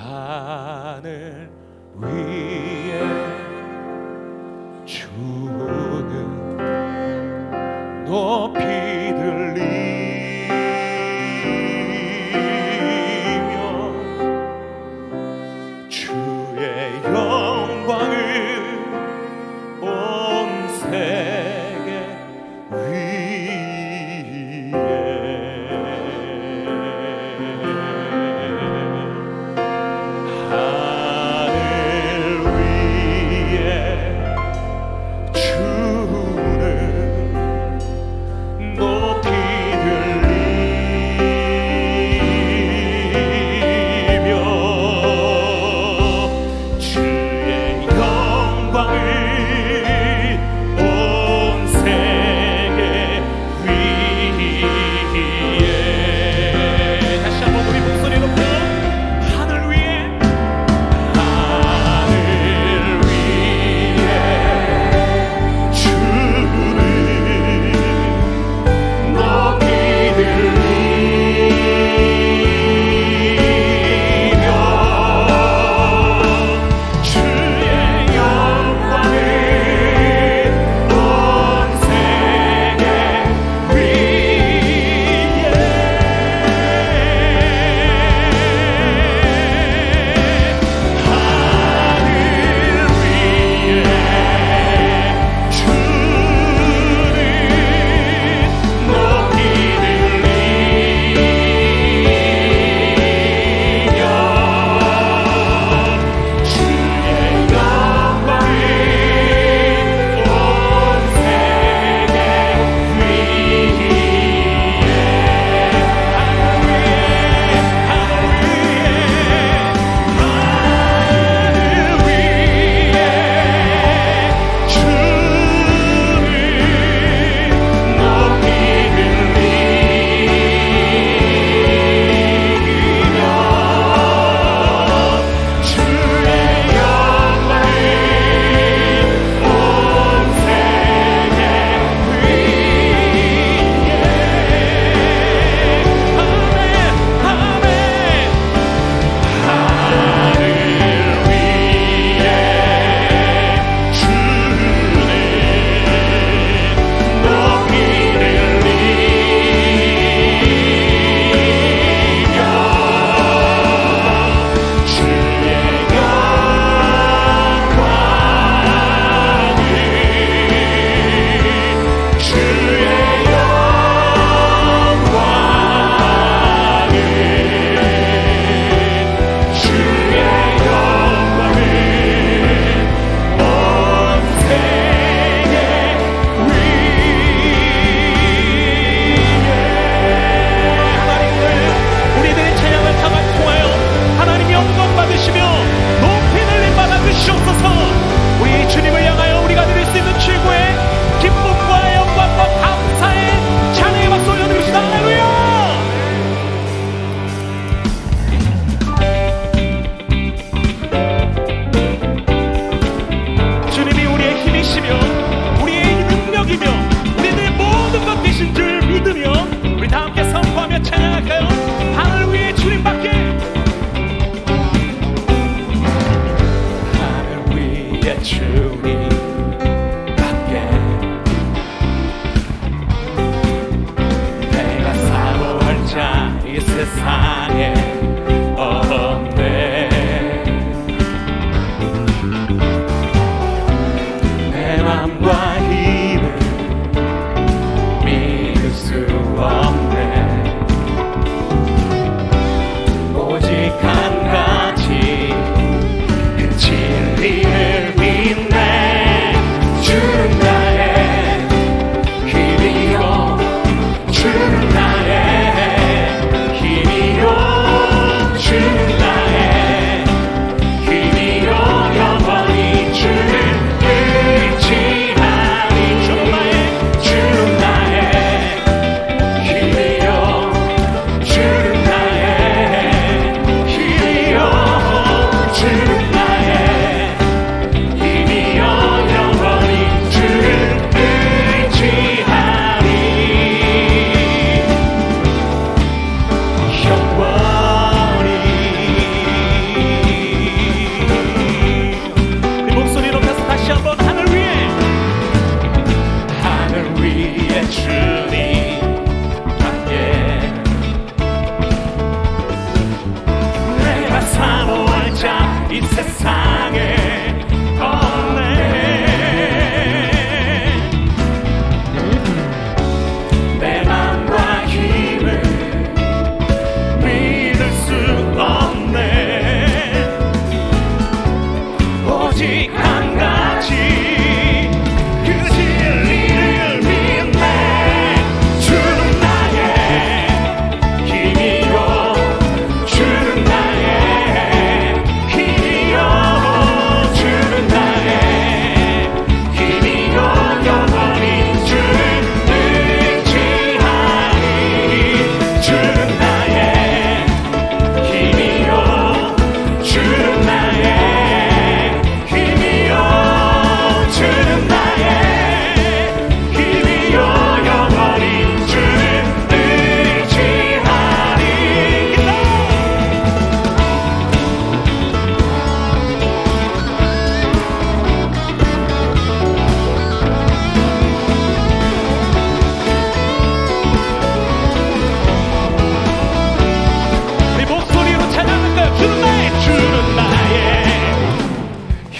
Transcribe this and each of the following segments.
하늘 위에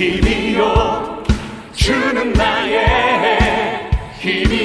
힘이요. 주는 나의 힘이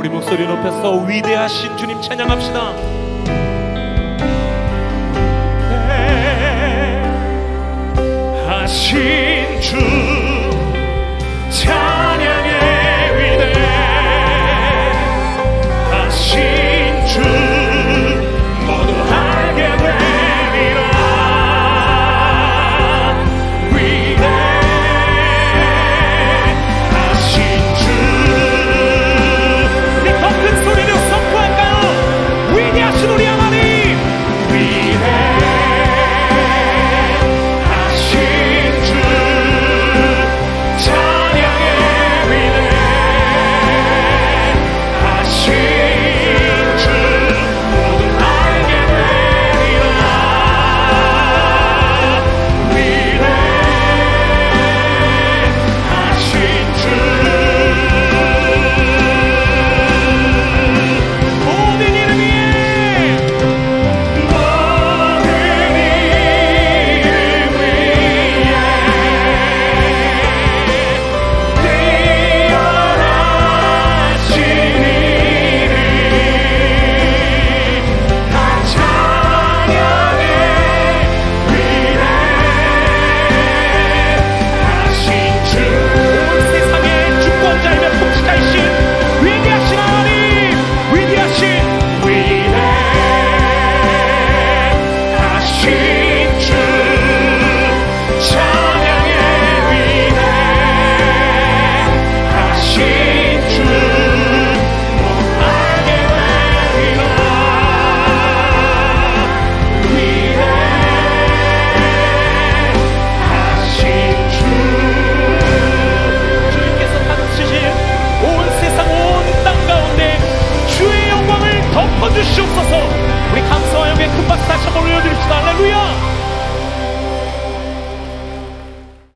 우리 목소리 높여서 위대하신 주님 찬양합시다. 네, 하신 주 찬양.